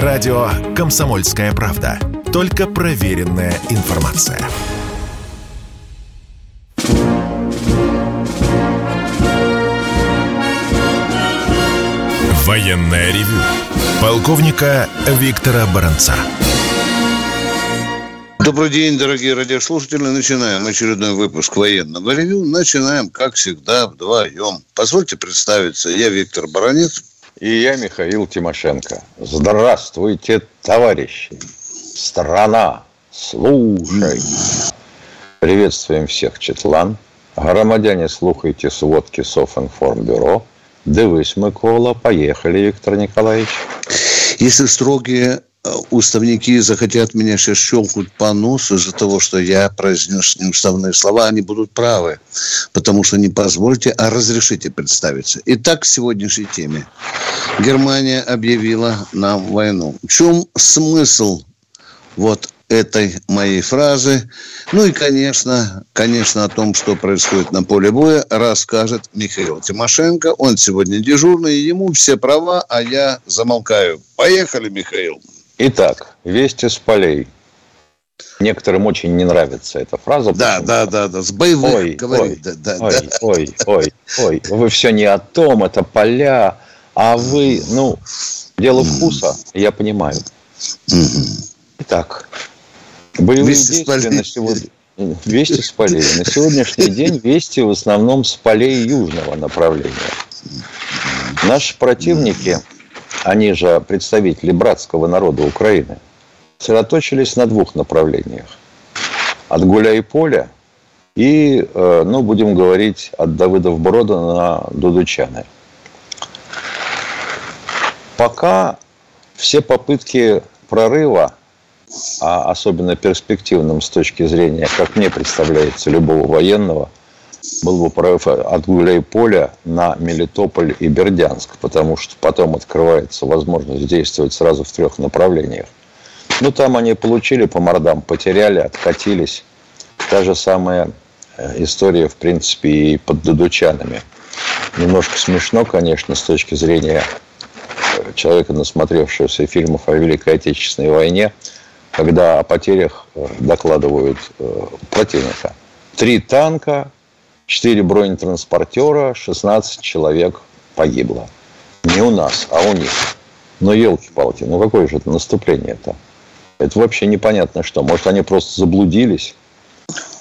Радио «Комсомольская правда». Только проверенная информация. Военное ревю полковника Виктора Баранца. Добрый день, дорогие радиослушатели. Начинаем очередной выпуск военного ревю. Начинаем, как всегда, вдвоем. Позвольте представиться. Я Виктор Баранец. И я Михаил Тимошенко. Здравствуйте, товарищи. Страна, слушай. Приветствуем всех, Четлан. Громадяне, слухайте сводки Софинформбюро. Дивись, Микола. Поехали, Виктор Николаевич. Если строгие уставники захотят меня сейчас щелкнуть по носу из-за того, что я произнес неуставные слова, они будут правы. Потому что не позвольте, а разрешите представиться. Итак, к сегодняшней теме. Германия объявила нам войну. В чем смысл вот этой моей фразы. Ну и, конечно, конечно, о том, что происходит на поле боя, расскажет Михаил Тимошенко. Он сегодня дежурный, ему все права, а я замолкаю. Поехали, Михаил. Итак, вести с полей. Некоторым очень не нравится эта фраза. Да, да, да, да, с боевых ой, говорит. Ой, да, да, ой, да. ой, ой, ой, вы все не о том, это поля, а вы, ну, дело вкуса, я понимаю. Итак, боевые Вести действия на сегодня... Вести с полей. На сегодняшний день вести в основном с полей южного направления. Наши противники, они же представители братского народа Украины, сосредоточились на двух направлениях. От Гуляй поля и, э, ну, будем говорить, от Давыдов Брода на Дудучаны. Пока все попытки прорыва, а особенно перспективным с точки зрения, как мне представляется, любого военного, был бы прорыв от Гуляй-Поля на Мелитополь и Бердянск, потому что потом открывается возможность действовать сразу в трех направлениях. Ну, там они получили по мордам, потеряли, откатились. Та же самая э, история, в принципе, и под Дудучанами. Немножко смешно, конечно, с точки зрения э, человека, насмотревшегося фильмов о Великой Отечественной войне, когда о потерях э, докладывают противника. Три танка, четыре бронетранспортера, 16 человек погибло. Не у нас, а у них. Но елки-палки, ну какое же это наступление-то? Это вообще непонятно что. Может, они просто заблудились?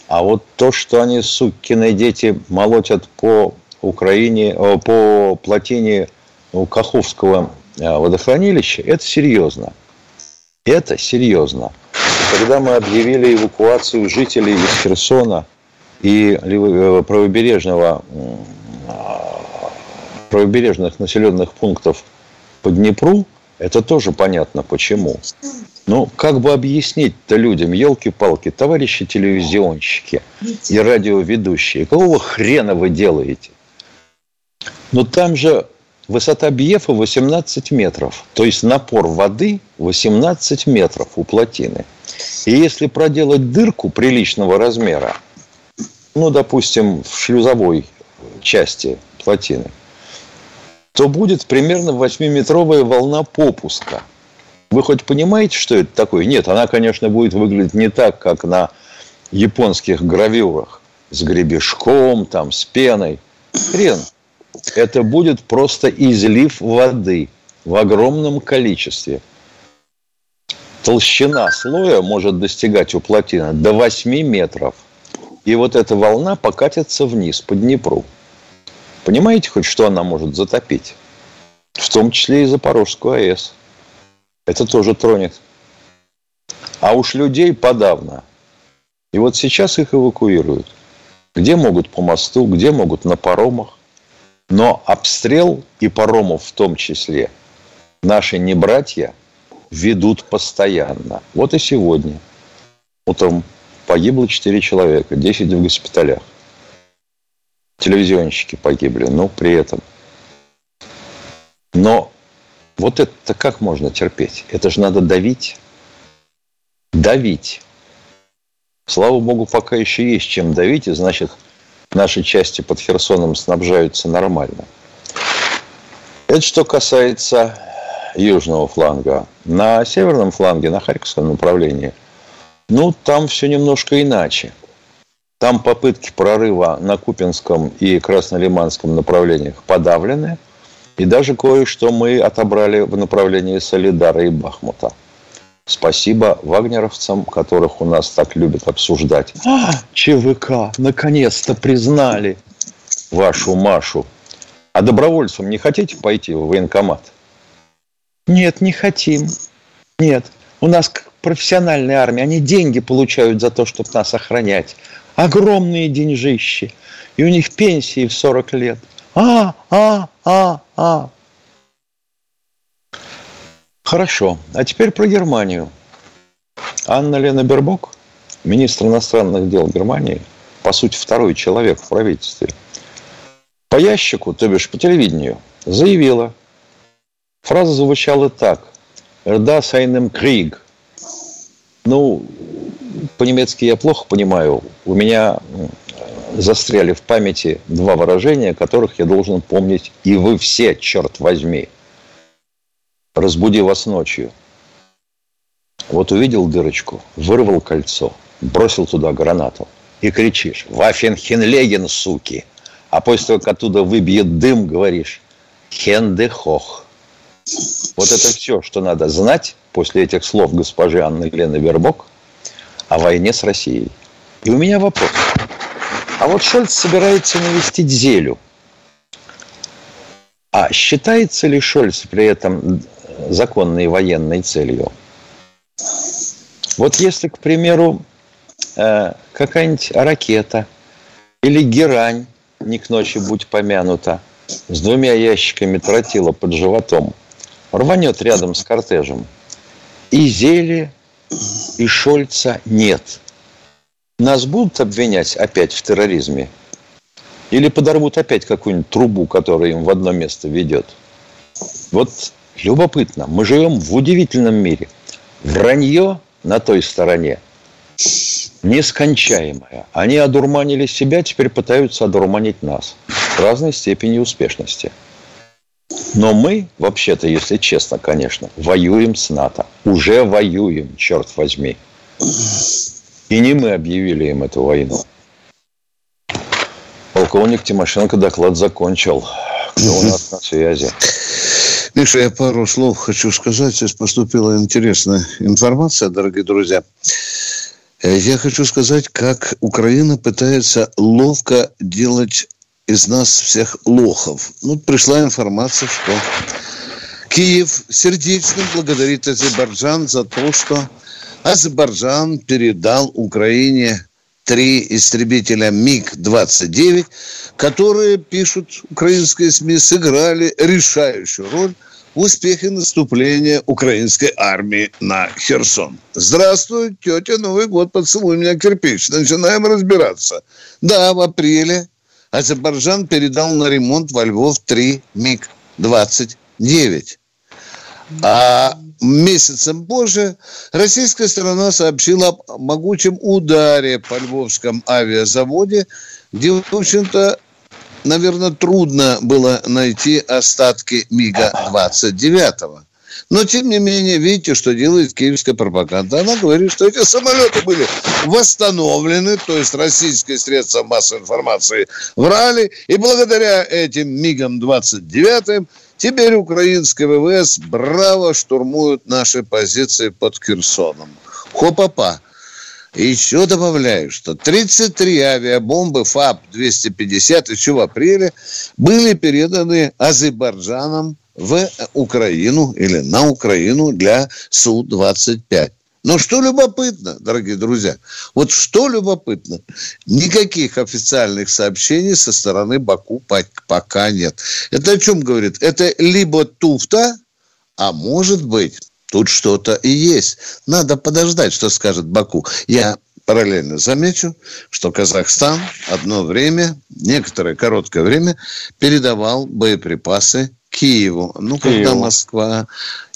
А вот то, что они, сукины дети, молотят по Украине, э, по плотине ну, Каховского э, водохранилища, это серьезно. Это серьезно. Когда мы объявили эвакуацию жителей из Херсона и э, правобережного, а, правобережных населенных пунктов по Днепру, это тоже понятно почему. Ну, как бы объяснить-то людям, елки-палки, товарищи телевизионщики и радиоведущие, какого хрена вы делаете? Но там же высота Бьефа 18 метров, то есть напор воды 18 метров у плотины. И если проделать дырку приличного размера, ну, допустим, в шлюзовой части плотины, то будет примерно 8-метровая волна попуска. Вы хоть понимаете, что это такое? Нет, она, конечно, будет выглядеть не так, как на японских гравюрах. С гребешком, там, с пеной. Хрен. Это будет просто излив воды в огромном количестве. Толщина слоя может достигать у плотины до 8 метров. И вот эта волна покатится вниз по Днепру. Понимаете хоть, что она может затопить? В том числе и Запорожскую АЭС. Это тоже тронет. А уж людей подавно. И вот сейчас их эвакуируют. Где могут по мосту, где могут на паромах. Но обстрел и паромов в том числе наши небратья ведут постоянно. Вот и сегодня. Утром погибло 4 человека, 10 в госпиталях. Телевизионщики погибли, но при этом. Но вот это как можно терпеть? Это же надо давить. Давить. Слава богу, пока еще есть чем давить, и значит, наши части под Херсоном снабжаются нормально. Это что касается южного фланга. На северном фланге, на Харьковском направлении, ну, там все немножко иначе. Там попытки прорыва на Купинском и Краснолиманском направлениях подавлены. И даже кое-что мы отобрали в направлении Солидара и Бахмута. Спасибо вагнеровцам, которых у нас так любят обсуждать. А, ЧВК, наконец-то признали вашу Машу. А добровольцам не хотите пойти в военкомат? Нет, не хотим. Нет. У нас профессиональная армия. Они деньги получают за то, чтобы нас охранять. Огромные деньжищи. И у них пенсии в 40 лет. А, а, а, а. Хорошо. А теперь про Германию. Анна Лена Бербок, министр иностранных дел Германии, по сути, второй человек в правительстве, по ящику, то бишь по телевидению, заявила, фраза звучала так. «Эрдас айнем криг». Ну, по-немецки я плохо понимаю. У меня застряли в памяти два выражения, которых я должен помнить и вы все, черт возьми – разбуди вас ночью. Вот увидел дырочку, вырвал кольцо, бросил туда гранату и кричишь «Вафенхенлеген, суки!» А после того, как оттуда выбьет дым, говоришь «Хендехох». Вот это все, что надо знать после этих слов госпожи Анны Глены Вербок о войне с Россией. И у меня вопрос. А вот Шольц собирается навестить Зелю. А считается ли Шольц при этом законной военной целью. Вот если, к примеру, э, какая-нибудь ракета или герань, не к ночи будь помянута, с двумя ящиками тротила под животом, рванет рядом с кортежем, и Зели, и Шольца нет. Нас будут обвинять опять в терроризме? Или подорвут опять какую-нибудь трубу, которая им в одно место ведет? Вот Любопытно. Мы живем в удивительном мире. Вранье на той стороне нескончаемое. Они одурманили себя, теперь пытаются одурманить нас. В разной степени успешности. Но мы, вообще-то, если честно, конечно, воюем с НАТО. Уже воюем, черт возьми. И не мы объявили им эту войну. Полковник Тимошенко доклад закончил. Кто у нас на связи? Миша, я пару слов хочу сказать. Здесь поступила интересная информация, дорогие друзья. Э, я хочу сказать, как Украина пытается ловко делать из нас всех лохов. Ну, пришла информация, что Киев сердечно благодарит Азербайджан за то, что Азербайджан передал Украине три истребителя МиГ-29, которые, пишут украинские СМИ, сыграли решающую роль в успехе наступления украинской армии на Херсон. Здравствуй, тетя, Новый год, поцелуй меня кирпич. Начинаем разбираться. Да, в апреле Азербайджан передал на ремонт во Львов три МиГ-29. А месяцем позже российская сторона сообщила о могучем ударе по львовском авиазаводе, где, в общем-то, наверное, трудно было найти остатки МиГа-29. Но, тем не менее, видите, что делает киевская пропаганда. Она говорит, что эти самолеты были восстановлены, то есть российские средства массовой информации врали, и благодаря этим МиГам-29 теперь украинские ВВС браво штурмуют наши позиции под Херсоном. Хопа-па. И еще добавляю, что 33 авиабомбы ФАП-250 еще в апреле были переданы Азербайджаном в Украину или на Украину для Су-25. Но что любопытно, дорогие друзья, вот что любопытно, никаких официальных сообщений со стороны Баку пока нет. Это о чем говорит? Это либо туфта, а может быть, тут что-то и есть. Надо подождать, что скажет Баку. Я параллельно замечу, что Казахстан одно время, некоторое короткое время передавал боеприпасы Киеву. Ну, Киеву. когда Москва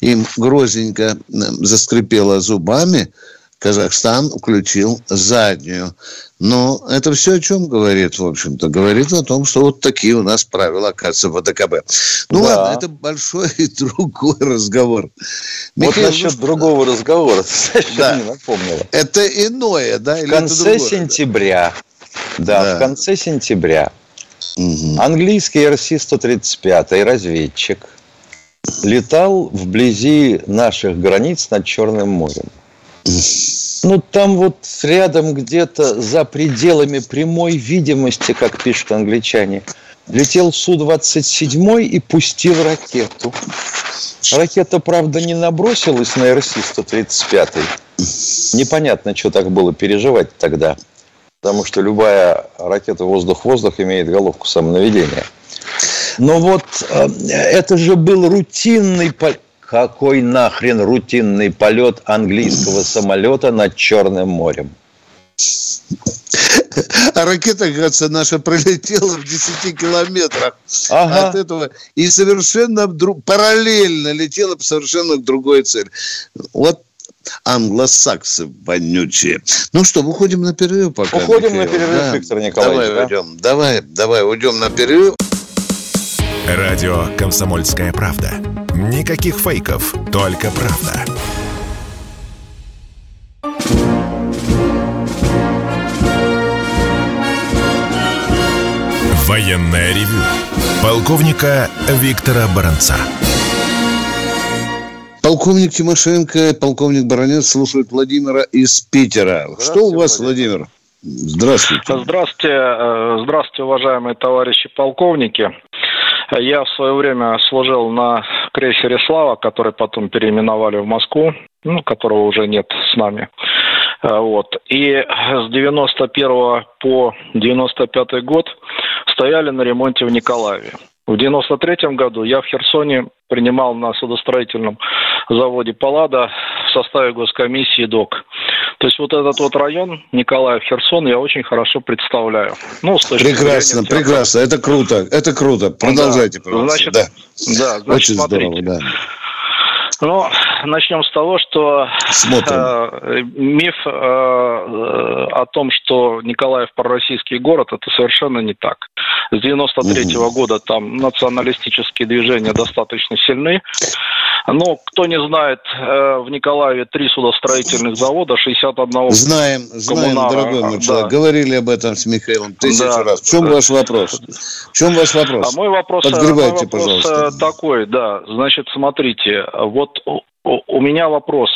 им грозенько заскрипела зубами, Казахстан включил заднюю. Но это все о чем говорит, в общем-то? Говорит о том, что вот такие у нас правила, оказывается, в ВДКБ. Ну да. ладно, это большой и другой разговор. Вот Михаил, насчет ну, другого разговора, да. не напомнила. Это иное, да? В конце сентября, да, да, в конце сентября угу. английский РС-135 разведчик летал вблизи наших границ над Черным морем. Ну, там вот рядом где-то за пределами прямой видимости, как пишут англичане, летел Су-27 и пустил ракету. Ракета, правда, не набросилась на РС-135. Непонятно, что так было переживать тогда. Потому что любая ракета воздух-воздух имеет головку самонаведения. Но вот э, это же был рутинный какой нахрен рутинный полет английского самолета над Черным морем? А ракета, кажется, наша пролетела в 10 километрах ага. от этого и совершенно друг, параллельно летела по совершенно другой цели. Вот англосаксы вонючие. Ну что, выходим на перерыв пока. Уходим Михаил. на перерыв, да. Виктор Николаевич. Давай да? уйдем. Давай, давай уйдем на перерыв. Радио «Комсомольская правда». Никаких фейков, только правда. Военная ревю. Полковника Виктора Баранца. Полковник Тимошенко, полковник Баранец слушают Владимира из Питера. Что у вас, Владимир? Здравствуйте. Здравствуйте, э, здравствуйте, уважаемые товарищи полковники. Я в свое время служил на крейсере «Слава», который потом переименовали в Москву, ну, которого уже нет с нами. Э, вот. И с 91 по 95 год стояли на ремонте в Николаеве. В 93 году я в Херсоне принимал на судостроительном заводе «Паллада» в составе госкомиссии ДОК. То есть вот этот вот район Николаев, Херсон я очень хорошо представляю. Ну, с прекрасно, зрения, прекрасно. Это круто, это круто. Продолжайте, да. пожалуйста. Значит, да. да, значит, очень смотрите. здорово, да. Ну, начнем с того, что э, миф э, о том, что Николаев пророссийский город, это совершенно не так. С 93 -го угу. года там националистические движения достаточно сильны. Но кто не знает, э, в Николаеве три судостроительных завода, 61 Знаем, знаем, дорогой мой человек. Да. Говорили об этом с Михаилом тысячу да. раз. В чем ваш вопрос? В чем ваш вопрос? А мой вопрос, Подгребайте, мой вопрос пожалуйста. такой, да. Значит, смотрите, вот у меня вопрос.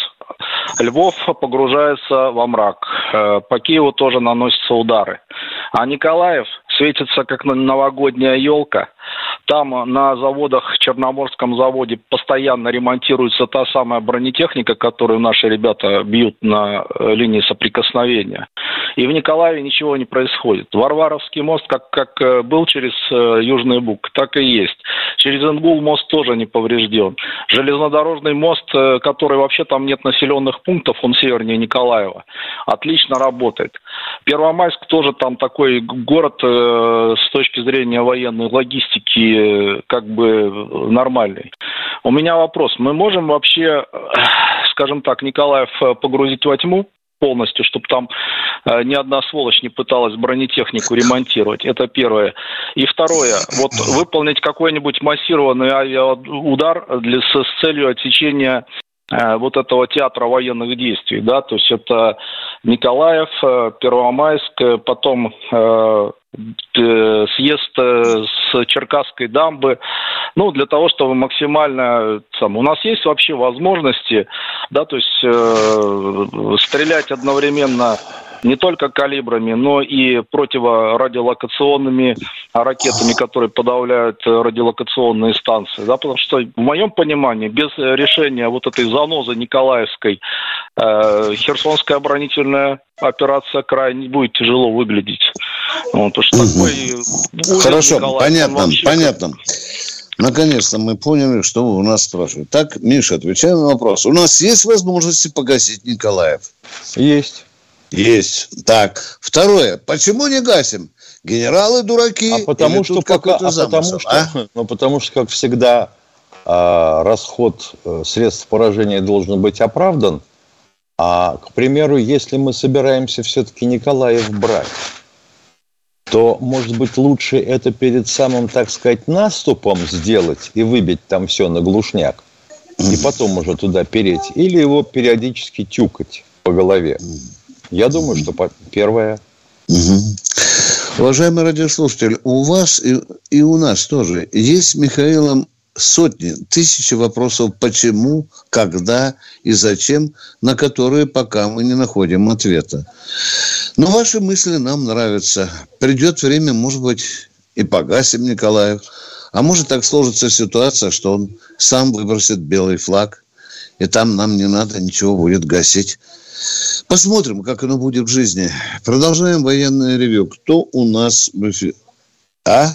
Львов погружается во мрак. Э, по Киеву тоже наносятся удары. А Николаев светится как новогодняя елка. Там на заводах, Черноморском заводе, постоянно ремонтируется та самая бронетехника, которую наши ребята бьют на э, линии соприкосновения. И в Николаеве ничего не происходит. Варваровский мост, как, как э, был через э, Южный Буг, так и есть. Через Ингул мост тоже не поврежден. Железнодорожный мост, который вообще там нет населенных пунктов, он севернее Николаева, отлично работает. Первомайск тоже там такой город с точки зрения военной логистики как бы нормальный. У меня вопрос. Мы можем вообще, скажем так, Николаев э, погрузить во тьму? полностью, чтобы там э, ни одна сволочь не пыталась бронетехнику ремонтировать. Это первое. И второе, вот выполнить какой-нибудь массированный авиаудар для, с, с целью отсечения э, вот этого театра военных действий, да, то есть это Николаев, э, Первомайск, э, потом э, Э, съезд э, с Черкасской дамбы, ну, для того, чтобы максимально... Там, у нас есть вообще возможности, да, то есть э, стрелять одновременно не только калибрами, но и противорадиолокационными ракетами, которые подавляют радиолокационные станции. Да, потому что, в моем понимании, без решения вот этой занозы Николаевской, э, Херсонская оборонительная операция крайне будет тяжело выглядеть. Вот, уж угу. такой Хорошо, Николаев, понятно, понятно. Наконец-то мы поняли, что вы у нас спрашиваете. Так, Миша, отвечаем на вопрос. У нас есть возможности погасить Николаев? Есть. Есть. Так. Второе. Почему не гасим? Генералы дураки. А потому что пока, а потому что, а? ну, потому что, как всегда, а, расход э, средств поражения должен быть оправдан. А, к примеру, если мы собираемся все-таки Николаев брать, то, может быть, лучше это перед самым, так сказать, наступом сделать и выбить там все на глушняк, и потом уже туда переть, или его периодически тюкать по голове. Я думаю, что первое. Уважаемый радиослушатель, у вас и, и у нас тоже есть с Михаилом сотни, тысячи вопросов почему, когда и зачем, на которые пока мы не находим ответа. Но ваши мысли нам нравятся. Придет время, может быть, и погасим Николаев. А может так сложится ситуация, что он сам выбросит белый флаг, и там нам не надо ничего будет гасить. Посмотрим, как оно будет в жизни. Продолжаем военное ревю. Кто у нас в эфире? А?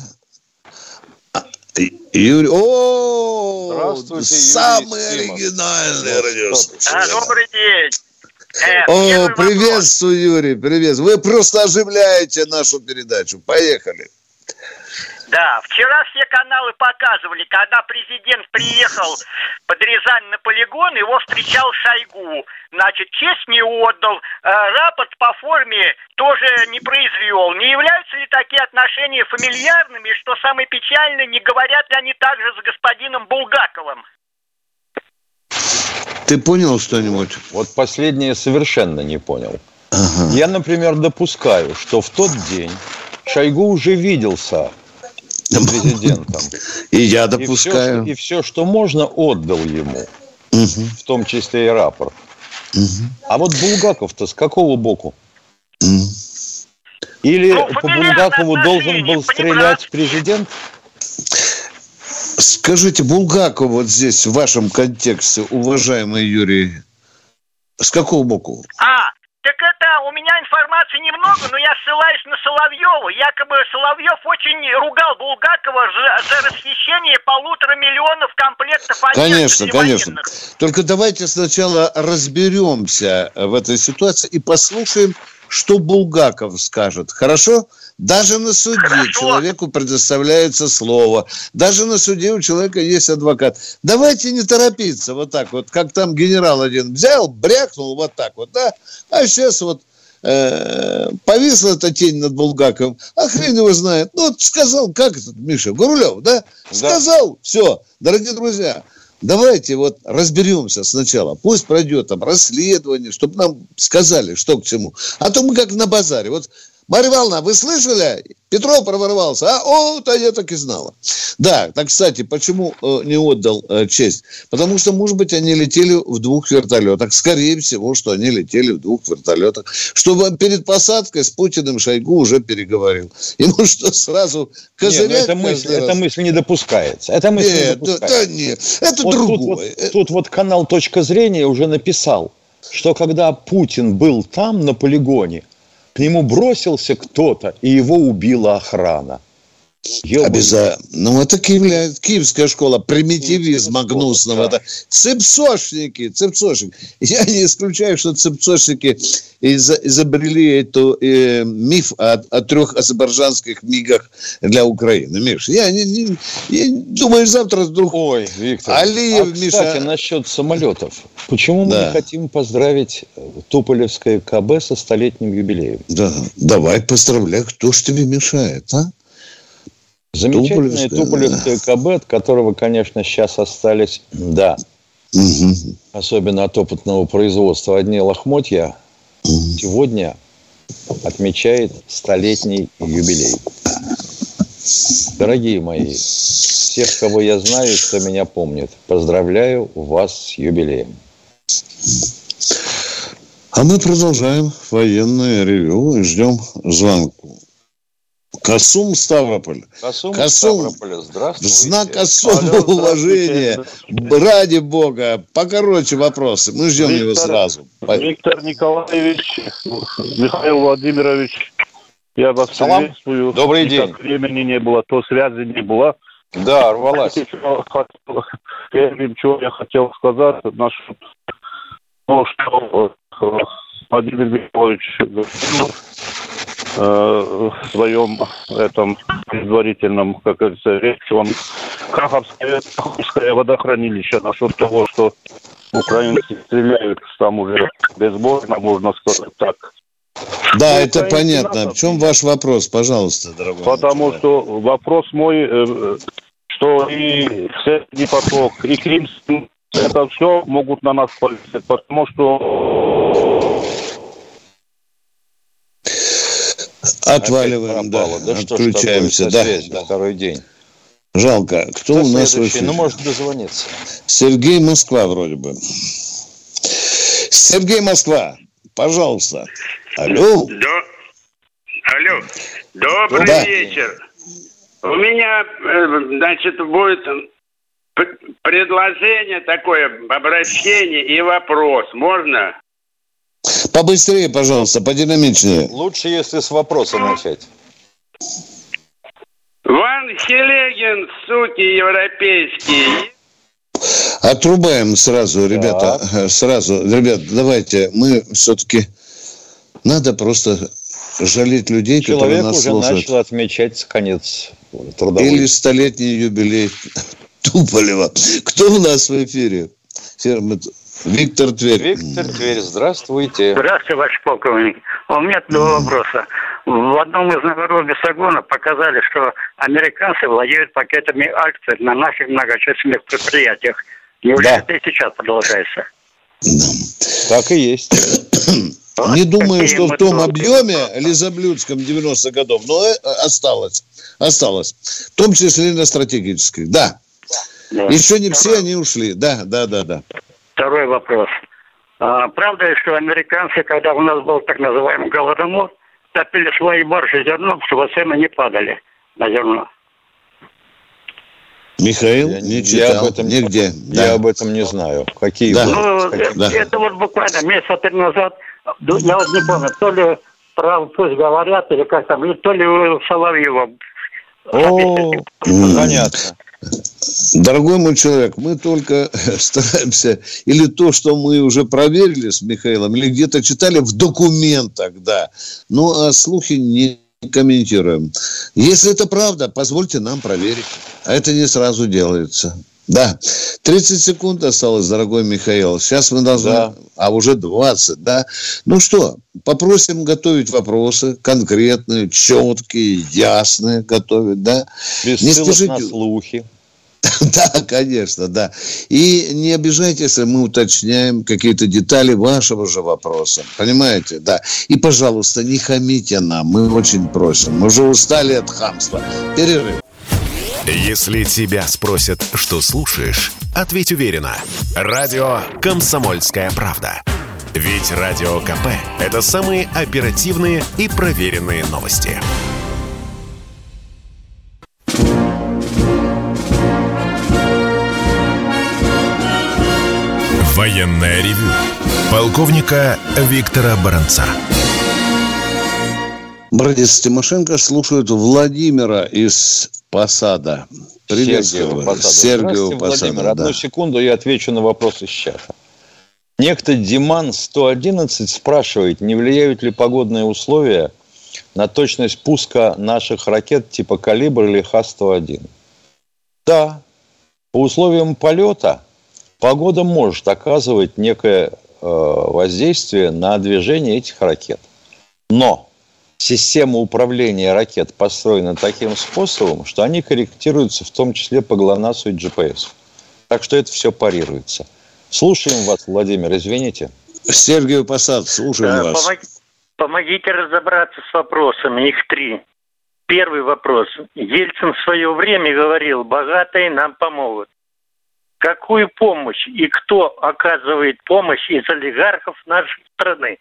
Юрий. О, Здравствуйте, самый Юрий оригинальный радиослушатель. А, добрый день. Э, О, приветствую, Юрий, привет. Вы просто оживляете нашу передачу. Поехали. Да, вчера все каналы показывали, когда президент приехал под Рязань на полигон, его встречал Шойгу. Значит, честь не отдал, э, рапорт по форме тоже не произвел. Не являются ли такие отношения фамильярными, что самое печальное, не говорят ли они также с господином Булгаковым? Ты понял что-нибудь? Вот последнее совершенно не понял. Ага. Я, например, допускаю, что в тот день Шойгу уже виделся президентом. И я допускаю. И все, и все что можно, отдал ему. Угу. В том числе и рапорт. Угу. А вот Булгаков-то с какого боку? Угу. Или ну, по Булгакову должен был стрелять президент? Скажите, Булгаков вот здесь, в вашем контексте, уважаемый Юрий, с какого боку? А, так это у меня информации немного, но я ссылаюсь на Соловьева. Якобы Соловьев очень ругал Булгакова за, за расхищение полутора миллионов комплектов одежды. Конечно, конечно. Только давайте сначала разберемся в этой ситуации и послушаем, что Булгаков скажет. Хорошо? Даже на суде Хорошо. человеку предоставляется слово. Даже на суде у человека есть адвокат. Давайте не торопиться вот так вот, как там генерал один взял, брякнул вот так вот, да? А сейчас вот э, повисла эта тень над Булгаковым. А хрен его знает. Ну, вот сказал, как этот Миша, Гурулев, да? да. Сказал, все, дорогие друзья. Давайте вот разберемся сначала. Пусть пройдет там расследование, чтобы нам сказали, что к чему. А то мы как на базаре. Вот Марья Ивановна, вы слышали? Петров проворвался. А, о, то я так и знала. Да, так, кстати, почему э, не отдал э, честь? Потому что, может быть, они летели в двух вертолетах. Скорее всего, что они летели в двух вертолетах. Чтобы перед посадкой с Путиным Шойгу уже переговорил. Ему что, сразу козырять? Нет, ну, эта, мысль, эта мысль не допускается. Эта мысль нет, не допускается. Да, нет, это вот другое. Тут вот, тут вот канал «Точка зрения» уже написал, что когда Путин был там, на полигоне – к нему бросился кто-то, и его убила охрана. Обязательно. Ну, это киевля... киевская школа примитивизма Киевская гнусного. Да. Это цепсошники, цепсошники. Я не исключаю, что цепсошники из изобрели эту э, миф о, о трех азербайджанских мигах для Украины. Миш, я, не, не, я думаю, завтра вдруг... Ой, Виктор, Алиев, а, Миша... кстати, насчет самолетов. Почему да. мы не хотим поздравить Туполевское КБ со столетним юбилеем? Да, давай поздравляй. Кто ж тебе мешает, а? Замечательное Туполевское КБ, от которого, конечно, сейчас остались, да, угу. особенно от опытного производства, одни лохмотья, угу. сегодня отмечает столетний юбилей. Дорогие мои, всех, кого я знаю, кто меня помнит, поздравляю вас с юбилеем. А мы продолжаем военное ревю и ждем звонку. Касум Ставрополь. Касум, Касум Ставрополь, здравствуйте. знак особого Алло, уважения, ради бога, покороче вопросы, мы ждем Виктор, его сразу. Виктор Николаевич, Михаил Владимирович, я вас Салам. приветствую. Добрый день. времени не было, то связи не было. Да, рвалась. Первым, чего я хотел сказать, насчет ну, что Владимир Э, в своем этом предварительном, как говорится, речи, он Каховское, Каховское водохранилище насчет того, что украинцы стреляют там уже безбожно, можно сказать так. Да, Ну, это понятно. В чем ваш вопрос, пожалуйста, дорогой Потому человек? что вопрос мой, э, что и Средний поток, и Крымский, это все могут на нас повесить, потому что Отваливаем, Опять да, пропало. Да что отключаемся, да. связь на второй день. Жалко. Кто Кто у нас в следующий? эфире? Ну, может дозвониться. Сергей Москва вроде бы. Сергей Москва, пожалуйста. Алло. До... Алло. Добрый Да. вечер. У меня, э, значит, будет предложение такое, обращение и вопрос. Можно? Побыстрее, пожалуйста, подинамичнее. Лучше, если с вопроса начать. Ван Хелегин, суки европейские. Отрубаем сразу, ребята, э, сразу. Ребят, давайте, мы все-таки... Надо просто жалеть людей, которые Человек нас уже слушают. начал отмечать конец трудовой. Или столетний юбилей Туполева. Кто у нас в эфире? Виктор Тверь. Виктор Тверь, здравствуйте. Здравствуйте, ваш полковник. У меня два вопроса. В одном из номеров Бесогона показали, что американцы владеют пакетами акций на наших многочисленных предприятиях. Неужели Да. это и сейчас продолжается? Так и есть. Не думаю, что в том объеме лизоблюдском 90 годов, но э, осталось. Осталось. В том числе и на стратегических. Да. Да. Еще не все они ушли. Да, да, да, да. Второй вопрос. А, правда ли, что американцы, когда у нас был так называемый голодомор, топили свои баржи зерном, чтобы цены не падали на зерно? Михаил Я, не я читал об этом, нигде. Я Да. об этом не знаю. Какие Да. Ну, да. это вот буквально месяца три назад, ду- я вот не помню, то ли про пусть говорят, или как там, или то ли у Соловьева. О, понятно. Дорогой мой человек, мы только стараемся или то, что мы уже проверили с Михаилом, или где-то читали в документах, да. Ну, а слухи не комментируем. Если это правда, позвольте нам проверить. А это не сразу делается. Да. 30 секунд осталось, дорогой Михаил. Сейчас мы должны... Да. А уже 20, да? Ну что, попросим готовить вопросы конкретные, четкие, ясные готовить, да? Без Не спешите. на слухи. Да, конечно, да. И не обижайтесь, если мы уточняем какие-то детали вашего же вопроса. Понимаете? Да. И, пожалуйста, не хамите нам. Мы очень просим. Мы уже устали от хамства. Перерыв. Если тебя спросят, что слушаешь, ответь уверенно. Радио «Комсомольская правда». Ведь Радио КП – это самые оперативные и проверенные новости. Военное ревю полковника Виктора Баранца. Братец Тимошенко слушают Владимира из Посада. Приветствую. Посада. Здравствуйте, Посада, Владимир. да. Одну секунду, я отвечу на вопрос из чата. Некто Диман 111 спрашивает, не влияют ли погодные условия на точность пуска наших ракет типа «Калибр» или Х-101. Да, по условиям полета погода может оказывать некое э, воздействие на движение этих ракет. Но система управления ракет построена таким способом, что они корректируются в том числе по ГЛОНАССу и GPS. Так что это все парируется. Слушаем вас, Владимир, извините. Сергей Посад, слушаем вас. помог- Помогите разобраться с вопросами, их три. Первый вопрос. Ельцин в свое время говорил, богатые нам помогут. Какую помощь и кто оказывает помощь из олигархов нашей страны?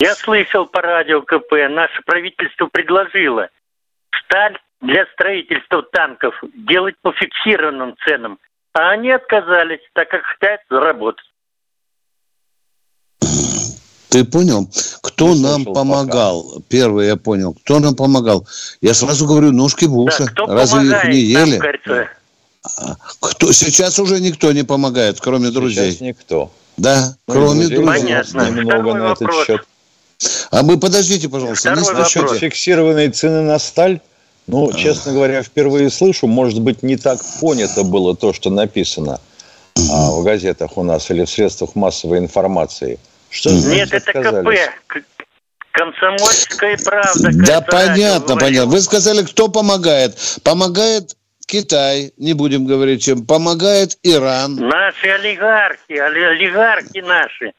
Я слышал по радио КП, наше правительство предложило сталь для строительства танков делать по фиксированным ценам, а они отказались, так как хотят заработать. Ты понял, кто Не нам помогал? Первый я понял. Кто нам помогал? Я сразу говорю, ножки в уши. Да, кто Разве их не нам, ели? кажется, Кто? Сейчас уже никто не помогает, кроме друзей. Сейчас никто. Да, Ну, кроме друзей. Понятно. Немного Второй на этот вопрос. счет. А вы подождите, пожалуйста, не Второй спешите. вопрос. Фиксированные цены на сталь, ну, честно говоря, впервые слышу, может быть, не так понято было то, что написано. а, в газетах у нас или в средствах массовой информации. Что Нет, это отказались? КП. Комсомольская правда. Да, понятно, говорила. понятно. Вы сказали, кто помогает. Помогает Китай, не будем говорить чем. Помогает Иран. Наши олигархи, оли- олигархи наши.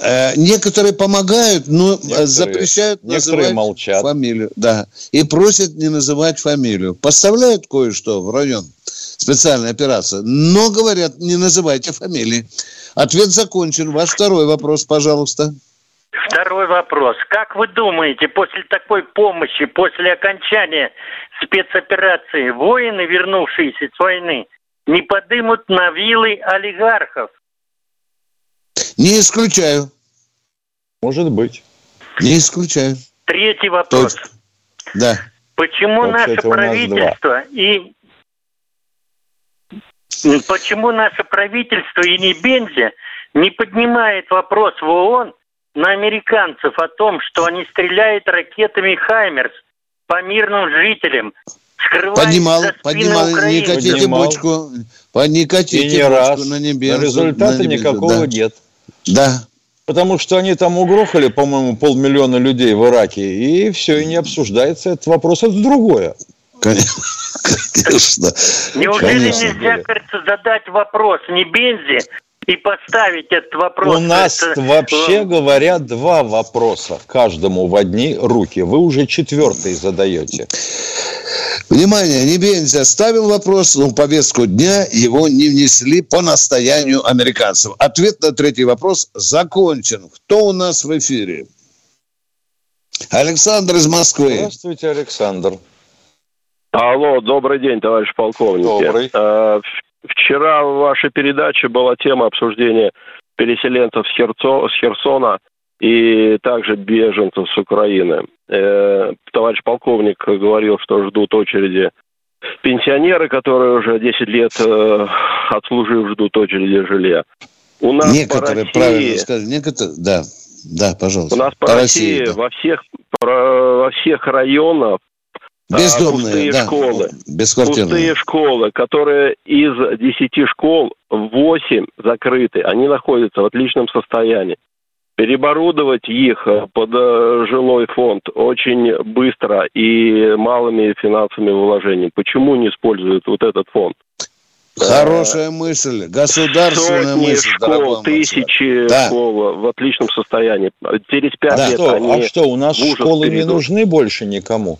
Э, некоторые помогают, но э, Некоторые- запрещают некоторые называть молчат. фамилию. Да. И просят не называть фамилию. Поставляют кое-что в район специальной операции, но говорят, не называйте фамилии. Ответ закончен. Ваш второй вопрос, пожалуйста. Второй вопрос. Как вы думаете, после такой помощи, после окончания спецоперации, воины, вернувшиеся с войны, не подымут на вилы олигархов? Не исключаю. Может быть. Не исключаю. Третий вопрос. Точка. Да. Почему наше правительство и почему наше правительство и не Бензи не поднимает вопрос в ООН на американцев о том, что они стреляют ракетами «Хаймерс» по мирным жителям, Поднимал, поднимал, не Украины? катите Поднимал. бочку. Не И не бочку раз. на небе. Результата на небе, никакого да. нет. Да. Потому что они там угрохали, по-моему, полмиллиона людей в Ираке, и все, и не обсуждается этот вопрос. Это другое. Конечно. Конечно. Неужели Конечно. нельзя, кажется, задать вопрос не Бензи и поставить этот вопрос? У нас Это, вообще э, говоря два вопроса. Каждому в одни руки. Вы уже четвертый задаете. Внимание, Небензя ставил вопрос, но в повестку дня его не внесли по настоянию американцев. Ответ на третий вопрос закончен. Кто у нас в эфире? Александр из Москвы. Здравствуйте, Александр. Алло, добрый день, товарищ полковник. Добрый. Вчера в вашей передаче была тема обсуждения переселенцев с, Херцо- с Херсона и также беженцев с Украины. Э, Товарищ полковник говорил, что ждут очереди пенсионеры, которые уже 10 лет э, отслужив, ждут очереди жилья. У нас Некоторые, по правильно России, сказали, некоторые, да, да, пожалуйста. у нас по, России, да. во всех про- во всех районах Бездомные, пустые да, школы. пустые школы, которые из 10 школ 8 закрыты, они находятся в отличном состоянии. Переборудовать их э, под э, жилой фонд очень быстро и малыми финансовыми вложениями. Почему не используют вот этот фонд? Хорошая мысль, государственная Сотни мысль. школ, тысячи Да. школ в отличном состоянии. Через пять А, лет что, они... а что, у нас школы не перейдут. нужны больше никому?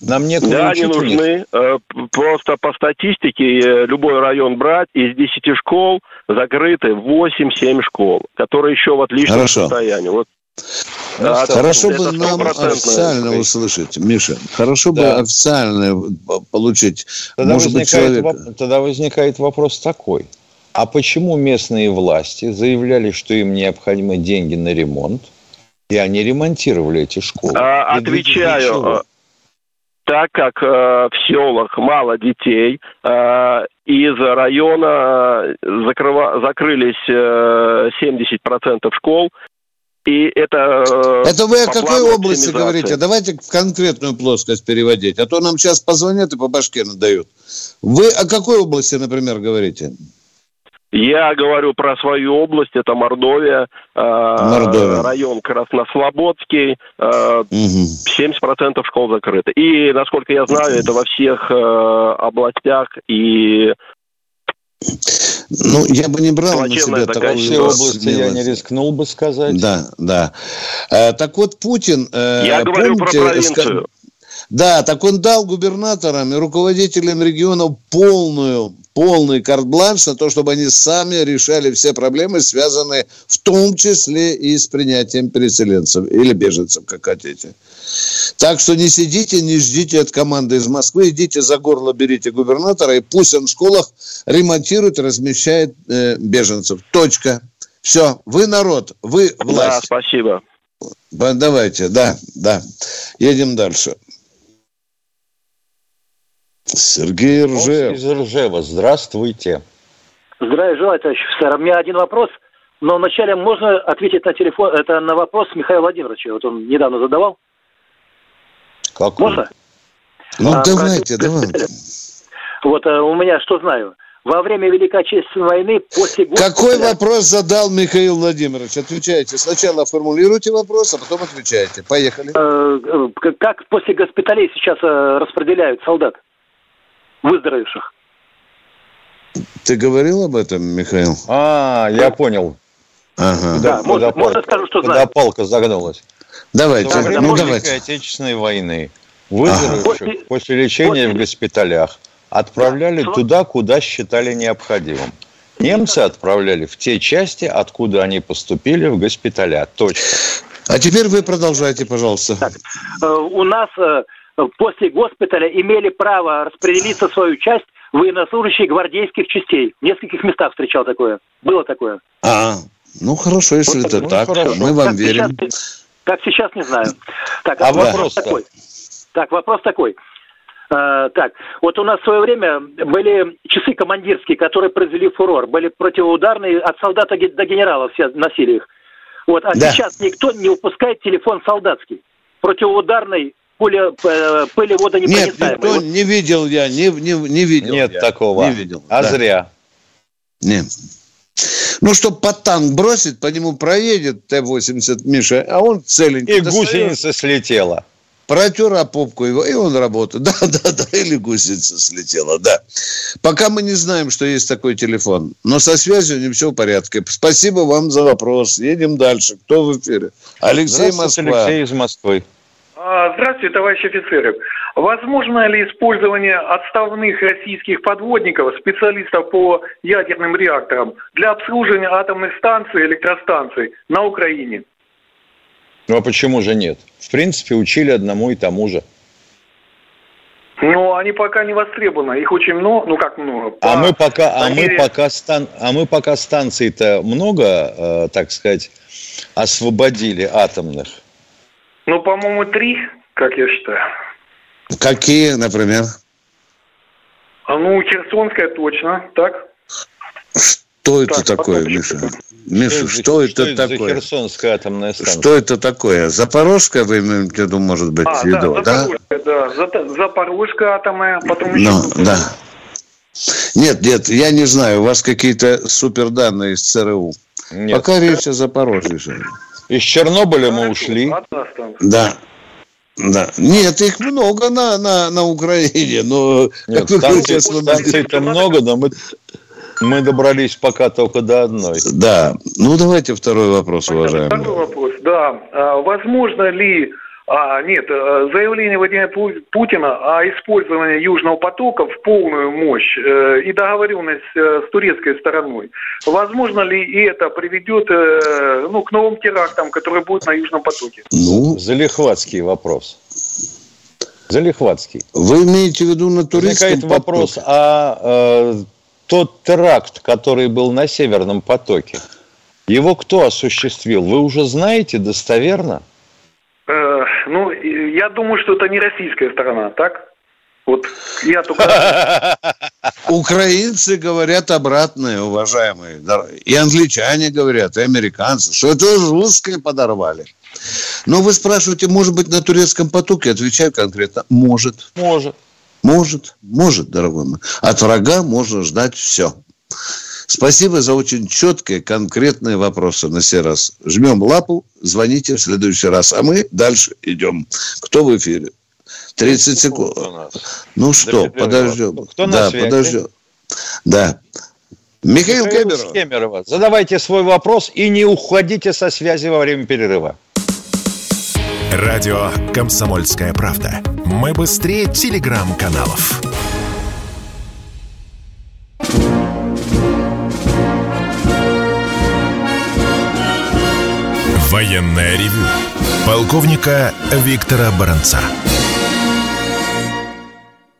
Нам некуда Да, они них. нужны. Э, Просто по статистике э, любой район брать, из 10 школ закрыты 8-7 школ, которые еще в отличном Хорошо. состоянии. Вот Ну, А, Хорошо бы нам официально услышать, Миша. Хорошо бы Да. официально п- получить. Тогда, Может быть, возникает человек... воп- тогда возникает вопрос такой. А почему местные власти заявляли, что им необходимы деньги на ремонт, и они ремонтировали эти школы? А, И Отвечаю, чего? Так как э, в селах мало детей, э, из района э, закрыва- закрылись э, 70% школ, и это... э, Это вы о какой области говорите? Давайте в конкретную плоскость переводить. А то нам сейчас позвонят и по башке надают. Вы о какой области, например, говорите? Я говорю про свою область, это Мордовия, э, Мордовия. район Краснослободский, э, Мгм. 70% школ закрыты. И, насколько я знаю, это во всех э, областях и Ну, я бы не брал на Плачевная себя такая такую области я не смелость. рискнул бы сказать. Да, да. Э, так вот, Путин... э, я говорю про помните, провинцию. ска- Да, так он дал губернаторам и руководителям регионов полную, полный карт-бланш на то, чтобы они сами решали все проблемы, связанные в том числе и с принятием переселенцев или беженцев, как хотите. Так что не сидите, не ждите от команды из Москвы, идите за горло, берите губернатора, и пусть он в школах ремонтирует, размещает э, беженцев. Точка. Все, вы народ, вы Да, власть. спасибо. Ба- Давайте, да, да. Едем дальше. Сергей Ржев. Из Ржева. Здравствуйте. Здравия желаю, товарищ офицер. У меня один вопрос, но вначале можно ответить на телефон, это на вопрос Михаила Владимировича. Вот он недавно задавал. Какой? Можно? Ну, А, давайте, про- давайте. Вот э, у меня что знаю. во время Великой Отечественной войны после. Какой вопрос задал Михаил Владимирович? Отвечайте. Сначала формулируйте вопрос, а потом отвечайте. Поехали. Э, э, как после госпиталей сейчас распределяют солдат, выздоровевших? Ты говорил об этом, Михаил? А, я понял. Ага. Да, можно, можно скажу, что Куда знаю. палка загнулась. Давайте, Во время ну Великой давайте. Отечественной войны выздоровевших После- после лечения в госпиталях отправляли Да. туда, куда считали необходимым. Немцы отправляли в те части, откуда они поступили в госпиталя. Точка. А теперь вы продолжайте, пожалуйста. Э, У нас э, после госпиталя имели право распределиться свою часть военнослужащие гвардейских частей. В нескольких местах встречал такое. Было такое. А, ну хорошо, если Вот это ну, так, хорошо. мы вам Как верим. сейчас, как сейчас, не знаю. Так, А вопрос вопрос-то? такой. Так, вопрос такой. Э, так, вот у нас в свое время были часы командирские, которые произвели фурор. Были противоударные, от солдата до генерала все носили их. Вот, а Да. сейчас никто не выпускает телефон солдатский. Противоударный, э, пыли Нет, водонепроницаемый. никто Вот не видел я, не, не, не видел Нет я. такого. Не видел. А да. зря. Не. Ну, чтоб под танк бросит, по нему проедет Т-80 Миша, а он целенький. И достает, гусеница слетела. Протер о попку его, и он работает. Да, да, да, или гусеница слетела, да. Пока мы не знаем, что есть такой телефон. Но со связью не все в порядке. Спасибо вам за вопрос. Едем дальше. Кто в эфире? Алексей Москва. Алексей из Москвы. А, Здравствуйте, товарищи офицеры. Возможно ли использование отставных российских подводников, специалистов по ядерным реакторам, для обслуживания атомных станций и электростанций на Украине? Ну а почему же нет? В принципе, учили одному и тому же. Но они пока не востребованы. Их очень много, ну как много. А По мы пока, а мы мере- пока, стан, а мы пока станций-то много, э, так сказать, освободили атомных. Ну, по-моему, три, как я считаю. Какие, например? А, Ну, Херсонская точно, так? Что это Так, такое, Миша? Миша, за- что это за такое? Херсонская атомная станция? Что это такое? Запорожская, вы имеете в виду, может быть, А, в виду, да, да? Запорожская, да. Зата- Запорожская атомная, потом еще... Ну, да. Нет, нет, я не знаю, у вас какие-то суперданные из ЦРУ. Нет. Пока речь о Запорожье. Из Чернобыля мы ушли. Одна станция. Да. Да. Нет, их много на, на, на Украине, но Нет, как вы станций, станций-то много, но мы, мы добрались пока только до одной. Да. Ну, давайте второй вопрос, Второй уважаемый. вопрос, да. А, возможно ли, а, нет, а, заявление Владимира Пу- Путина о использовании Южного потока в полную мощь э, и договоренность э, с турецкой стороной, возможно ли и это приведет э, ну, к новым терактам, которые будут на Южном потоке? Ну, Залихватский вопрос. Залихватский. вы имеете в виду на турецком Возникает вопрос, а э, тот теракт, который был на Северном потоке, его кто осуществил? Вы уже знаете достоверно? Я думаю, что это не российская сторона, так? Вот я только... Украинцы говорят обратное, уважаемые. И англичане говорят, и американцы, что это русские подорвали. Но вы спрашиваете, может быть, на турецком потоке? Отвечаю конкретно, может. Может. Может, может, дорогой мой. От врага можно ждать все. Спасибо за очень четкие, конкретные вопросы на сей раз. Жмем лапу, звоните в следующий раз. А мы дальше идем. Кто в эфире? 30 секунд. Ну что, подождем. Кто на да, связи? подождем. Да. Михаил, Михаил Кемеров. из Кемерово. Задавайте свой вопрос и не уходите со связи во время перерыва. Радио «Комсомольская правда». Мы быстрее телеграм-каналов. Военное ревю. Полковника Виктора Баранца.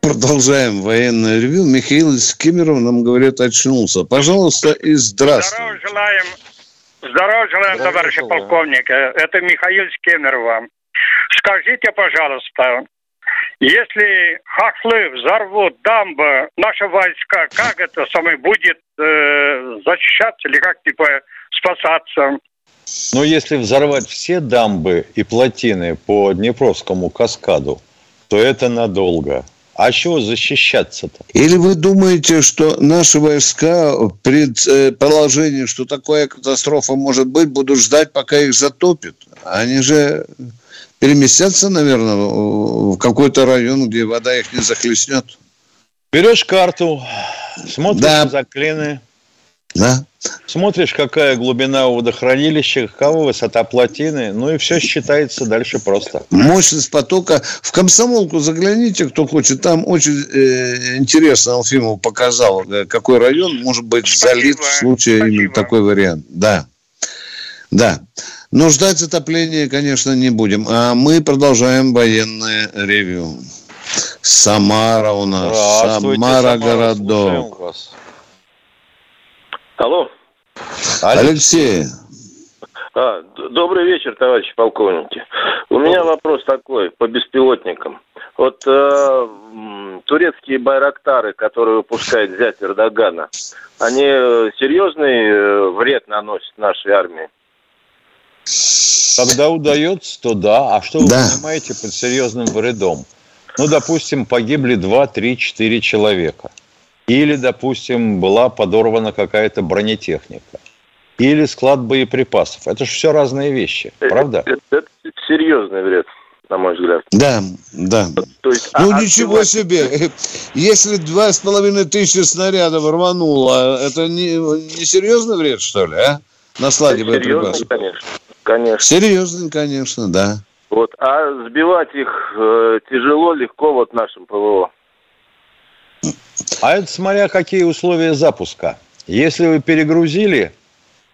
Продолжаем военное ревю. Михаил из Кемерова нам говорит, очнулся. Пожалуйста, и здравствуй. Здравия желаем. Здравия желаем, Здравия товарищ желаем. полковник. Э, Это Михаил Скемер вам. Скажите, пожалуйста, если хохлы взорвут дамбы, наши войска, как это самое будет э, защищаться или как типа спасаться? Но если взорвать все дамбы и плотины по Днепровскому каскаду, то это надолго. А чего защищаться-то? Или вы думаете, что наши войска при предположении, что такая катастрофа может быть, будут ждать, пока их затопит? Они же переместятся, наверное, в какой-то район, где вода их не захлестнет. Берешь карту, смотришь да. заклины, да. смотришь, какая глубина у водохранилища, какова высота плотины, ну и все считается дальше просто. Мощность потока. В комсомолку загляните, кто хочет. Там очень э, интересно Алфимов показал, э, какой район может быть Спасибо. залит в случае Спасибо. именно такой вариант. Да. Да. Но ждать затопления, конечно, не будем. А мы продолжаем военное ревью. Самара у нас. Самара городок. Алло. Алексей. А, добрый вечер, товарищи полковники. У меня вопрос такой по беспилотникам. Вот э, турецкие байрактары, которые выпускает зять Эрдогана, они э, серьезный э, вред наносят нашей армии? Когда удается, то да. А что вы да. понимаете под серьезным вредом? Ну, допустим, погибли 2, 3, 4 человека. Или, допустим, была подорвана какая-то бронетехника. Или склад боеприпасов. Это же все разные вещи, правда? Это, это, это серьезный вред на мой взгляд. Да, да. То есть, ну, а, ничего а себе. Если два с половиной тысячи снарядов рвануло, это не, не серьезный вред, что ли, а? На складе боеприпасов. Серьезный, конечно. конечно. Серьезный, конечно, да. Вот, а сбивать их э, тяжело, легко вот нашим ПВО. А это смотря какие условия запуска. Если вы перегрузили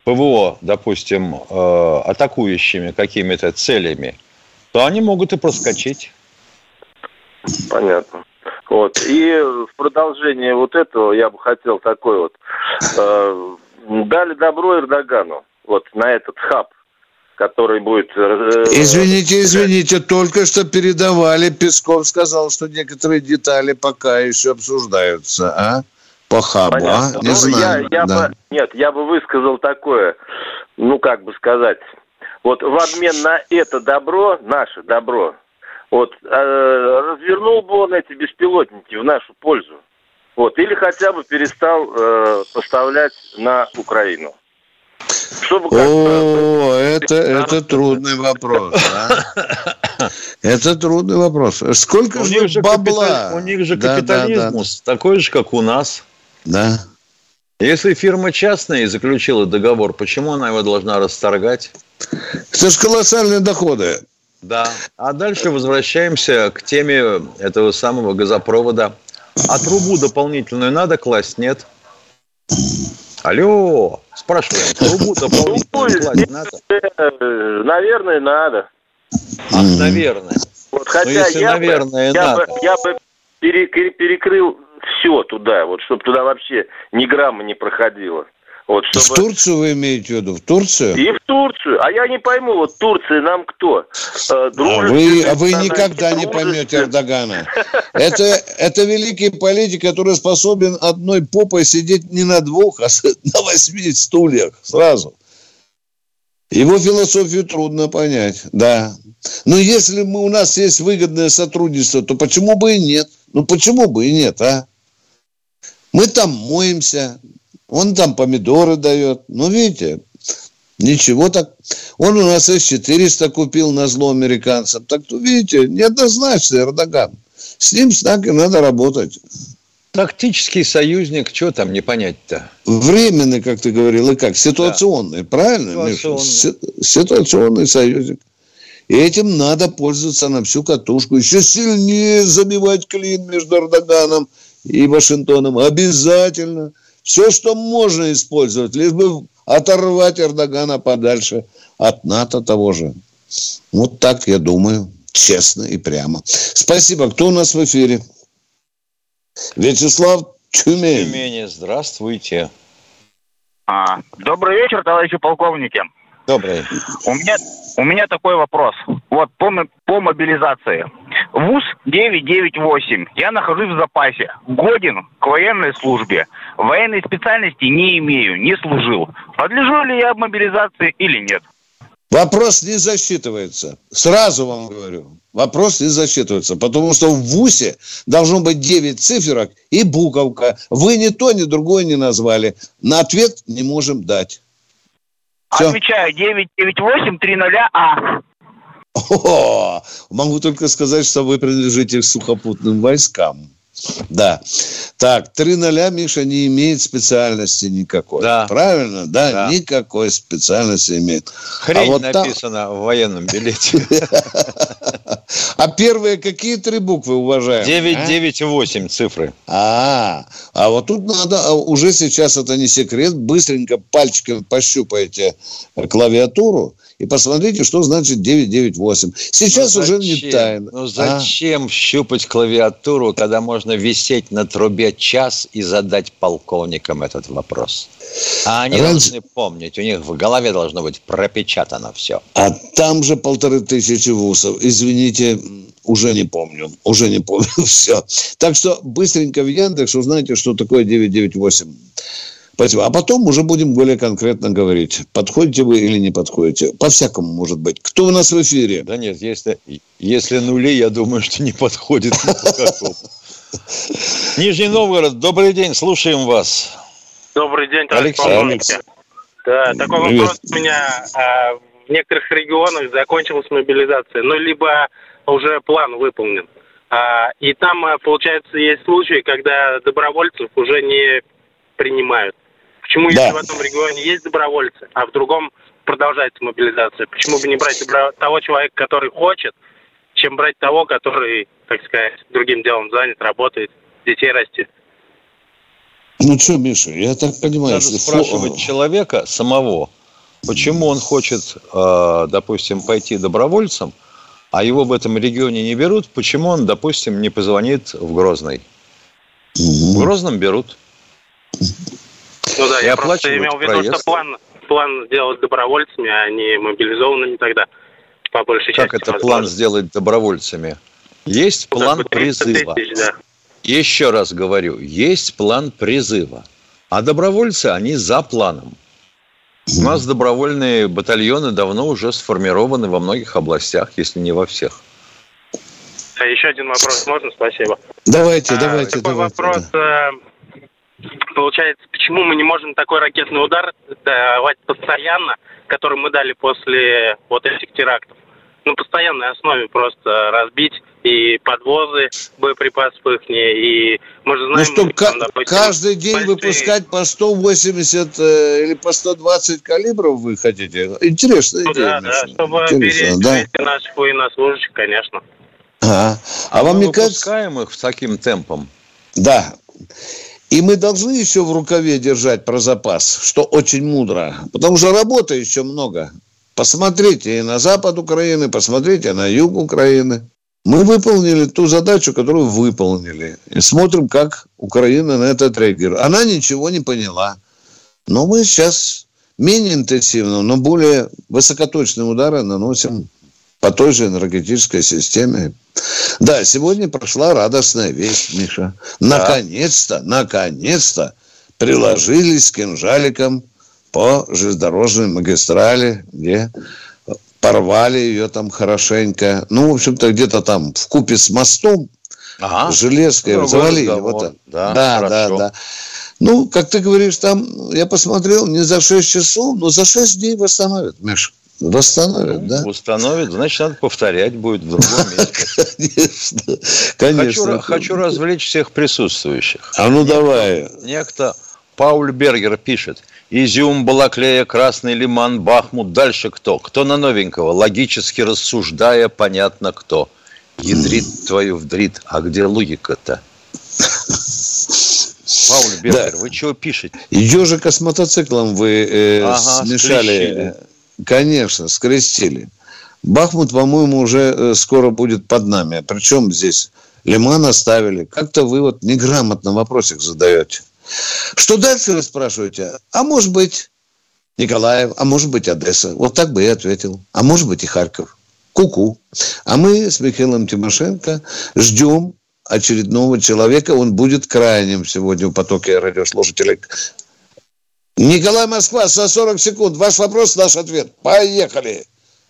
ПВО, допустим, э, атакующими какими-то целями, то они могут и проскочить. Понятно. Вот. И в продолжение вот этого я бы хотел такой вот. Э, дали добро Эрдогану вот на этот хаб который будет... Э, извините, извините, только что передавали, Песков сказал, что некоторые детали пока еще обсуждаются, а? По хабу, а? Не ну, знаю. Я, я да. бы, нет, я бы высказал такое, ну, как бы сказать, вот в обмен на это добро, наше добро, вот, э, развернул бы он эти беспилотники в нашу пользу. Вот, или хотя бы перестал э, поставлять на Украину. Чтобы О, это, это трудный вопрос. Да? Это трудный вопрос. Сколько у же бабла? У них же да, капитализм да, да. такой же, как у нас. Да. Если фирма частная и заключила договор, почему она его должна расторгать? Это же колоссальные доходы. Да. А дальше возвращаемся к теме этого самого газопровода. А трубу дополнительную надо класть? Нет. Алло, спрашиваем, трубу дополнительно класть надо? Э, наверное, надо. А, наверное. Вот, ну, хотя если, я наверное, бы, надо. Я бы, я бы перекрыл все туда, вот, чтобы туда вообще ни грамма не проходило. Вот, чтобы... В Турцию вы имеете в виду? В Турцию? И в Турцию. А я не пойму, вот Турция нам кто? Э, а вы, а вы никогда не поймете Эрдогана. Это, это великий политик, который способен одной попой сидеть не на двух, а на восьми стульях сразу. Его философию трудно понять, да. Но если мы, у нас есть выгодное сотрудничество, то почему бы и нет? Ну почему бы и нет, а? Мы там моемся, он там помидоры дает. Ну, видите, ничего так. Он у нас С-400 купил на зло американцам. Так, то, видите, неоднозначно Эрдоган. С ним с нами надо работать. Тактический союзник, что там не понять-то? Временный, как ты говорил, и как? Ситуационный, да. правильно? Ситуационный. Ситуационный союзник. И этим надо пользоваться на всю катушку. Еще сильнее забивать клин между Эрдоганом и Вашингтоном. Обязательно. Все, что можно использовать, лишь бы оторвать Эрдогана подальше от НАТО того же. Вот так я думаю, честно и прямо. Спасибо. Кто у нас в эфире? Вячеслав Тюмень. Тюмени, здравствуйте. А, добрый вечер, товарищи полковники. Добрый. У меня, у меня такой вопрос. Вот по, по мобилизации. ВУЗ 998. Я нахожусь в запасе. Годен к военной службе. Военной специальности не имею, не служил. Подлежу ли я мобилизации или нет? Вопрос не засчитывается. Сразу вам говорю. Вопрос не засчитывается. Потому что в ВУСе должно быть 9 циферок и буковка. Вы ни то, ни другое не назвали. На ответ не можем дать. Все. Отвечаю, 998 30 А. О, могу только сказать, что вы принадлежите к сухопутным войскам. Да. Так, три ноля, Миша, не имеет специальности никакой. Да. Правильно? Да, да. никакой специальности имеет. Хрень а вот написано там... в военном билете. А первые какие три буквы, уважаемые? 998 цифры. А, а вот тут надо, а уже сейчас это не секрет, быстренько пальчиком пощупайте клавиатуру и посмотрите, что значит 998. Сейчас ну, уже не тайно. Ну а? зачем а? щупать клавиатуру, когда можно висеть на трубе час и задать полковникам этот вопрос? А они Раньше... должны помнить, у них в голове должно быть пропечатано все. А там же полторы тысячи вузов. Извините, уже не помню. Уже не помню все. Так что быстренько в Яндекс узнаете, что такое 998. Спасибо. А потом уже будем более конкретно говорить, подходите вы или не подходите. По-всякому может быть. Кто у нас в эфире? Да нет, если, если нули, я думаю, что не подходит. Нижний Новгород, добрый день, слушаем вас. Добрый день, товарищ полковник. Да, такой вопрос у меня. А, в некоторых регионах закончилась мобилизация, ну, либо уже план выполнен. А, и там, а, получается, есть случаи, когда добровольцев уже не принимают. Почему, да. если в этом регионе есть добровольцы, а в другом продолжается мобилизация? Почему бы не брать того человека, который хочет, чем брать того, который, так сказать, другим делом занят, работает, детей растет? Ну что, Миша, я так понимаю, Надо спрашивать фо... человека самого, почему он хочет, э, допустим, пойти добровольцем, а его в этом регионе не берут, почему он, допустим, не позвонит в Грозный? В Грозном берут. Ну да, я просто имел в виду, проезд. что план, план сделать добровольцами, а не мобилизованными тогда, по большей как части. Как это возможно. план сделать добровольцами? Есть ну, план призыва. Тысяч, да. Еще раз говорю, есть план призыва. А добровольцы, они за планом. У нас добровольные батальоны давно уже сформированы во многих областях, если не во всех. А еще один вопрос можно? Спасибо. Давайте, а, давайте, такой давайте. вопрос. Да. Получается, почему мы не можем такой ракетный удар давать постоянно, который мы дали после вот этих терактов? Ну, постоянной основе просто разбить и подвозы боеприпасов их, и мы же знаем... Ну, чтобы там, допустим, каждый день большие... выпускать по 180 э, или по 120 калибров вы хотите? Интересно ну, идея, Да, да, чтобы беречь да? наших военнослужащих, конечно. А, а, а вам не кажется... их в таким темпом? Да. И мы должны еще в рукаве держать про запас, что очень мудро. Потому что работы еще много. Посмотрите и на запад Украины, посмотрите на юг Украины. Мы выполнили ту задачу, которую выполнили. И смотрим, как Украина на это отреагирует. Она ничего не поняла. Но мы сейчас менее интенсивно, но более высокоточные удары наносим по той же энергетической системе. Да, сегодня прошла радостная вещь, Миша. Наконец-то, наконец-то приложились кинжаликом по железнодорожной магистрали, где порвали ее там хорошенько. Ну, в общем-то, где-то там в купе с мостом ага. железкой ну, завалили. Вот, да, да, да, да. Ну, как ты говоришь, там, я посмотрел, не за 6 часов, но за 6 дней восстановят, Миша. Восстановят, ну, да? Восстановят, значит, надо повторять будет в другом месте. Конечно, конечно. Хочу, развлечь всех присутствующих. А ну давай. Некто Пауль Бергер пишет. Изюм, Балаклея, Красный Лиман, Бахмут. Дальше кто? Кто на новенького? Логически рассуждая, понятно кто. Ядрит твою вдрит. А где логика-то? Пауль Бергер, да. вы чего пишете? Ежика с мотоциклом вы э, ага, смешали. Склещили. Конечно, скрестили. Бахмут, по-моему, уже э, скоро будет под нами. Причем здесь Лиман оставили. Как-то вы вот неграмотно вопросик задаете. Что дальше вы спрашиваете? А может быть Николаев, а может быть Одесса. Вот так бы я ответил. А может быть и Харьков. Куку. -ку. А мы с Михаилом Тимошенко ждем очередного человека. Он будет крайним сегодня в потоке радиослушателей. Николай Москва, за 40 секунд. Ваш вопрос, наш ответ. Поехали.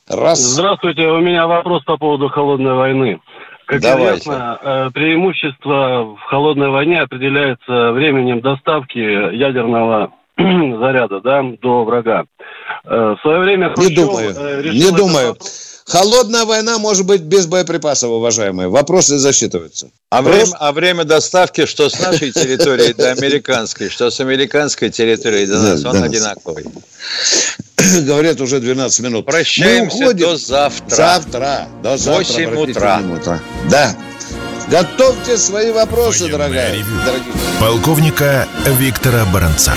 Раз. Здравствуйте, у меня вопрос по поводу холодной войны. Как Давайте. известно, э, преимущество в холодной войне определяется временем доставки ядерного заряда да, до врага. Э, в свое время Хрущев не думаю, э, не думаю. Вопрос... Холодная война может быть без боеприпасов, уважаемые. Вопросы засчитываются. А, Просто... время, а время доставки, что с нашей территории до американской, что с американской территории до нас, он одинаковый. Говорят, уже 12 минут. Прощаемся до завтра. Завтра. До завтра. 8 утра. Минута. Да. Готовьте свои вопросы, дорогая. Полковника Виктора Баранца.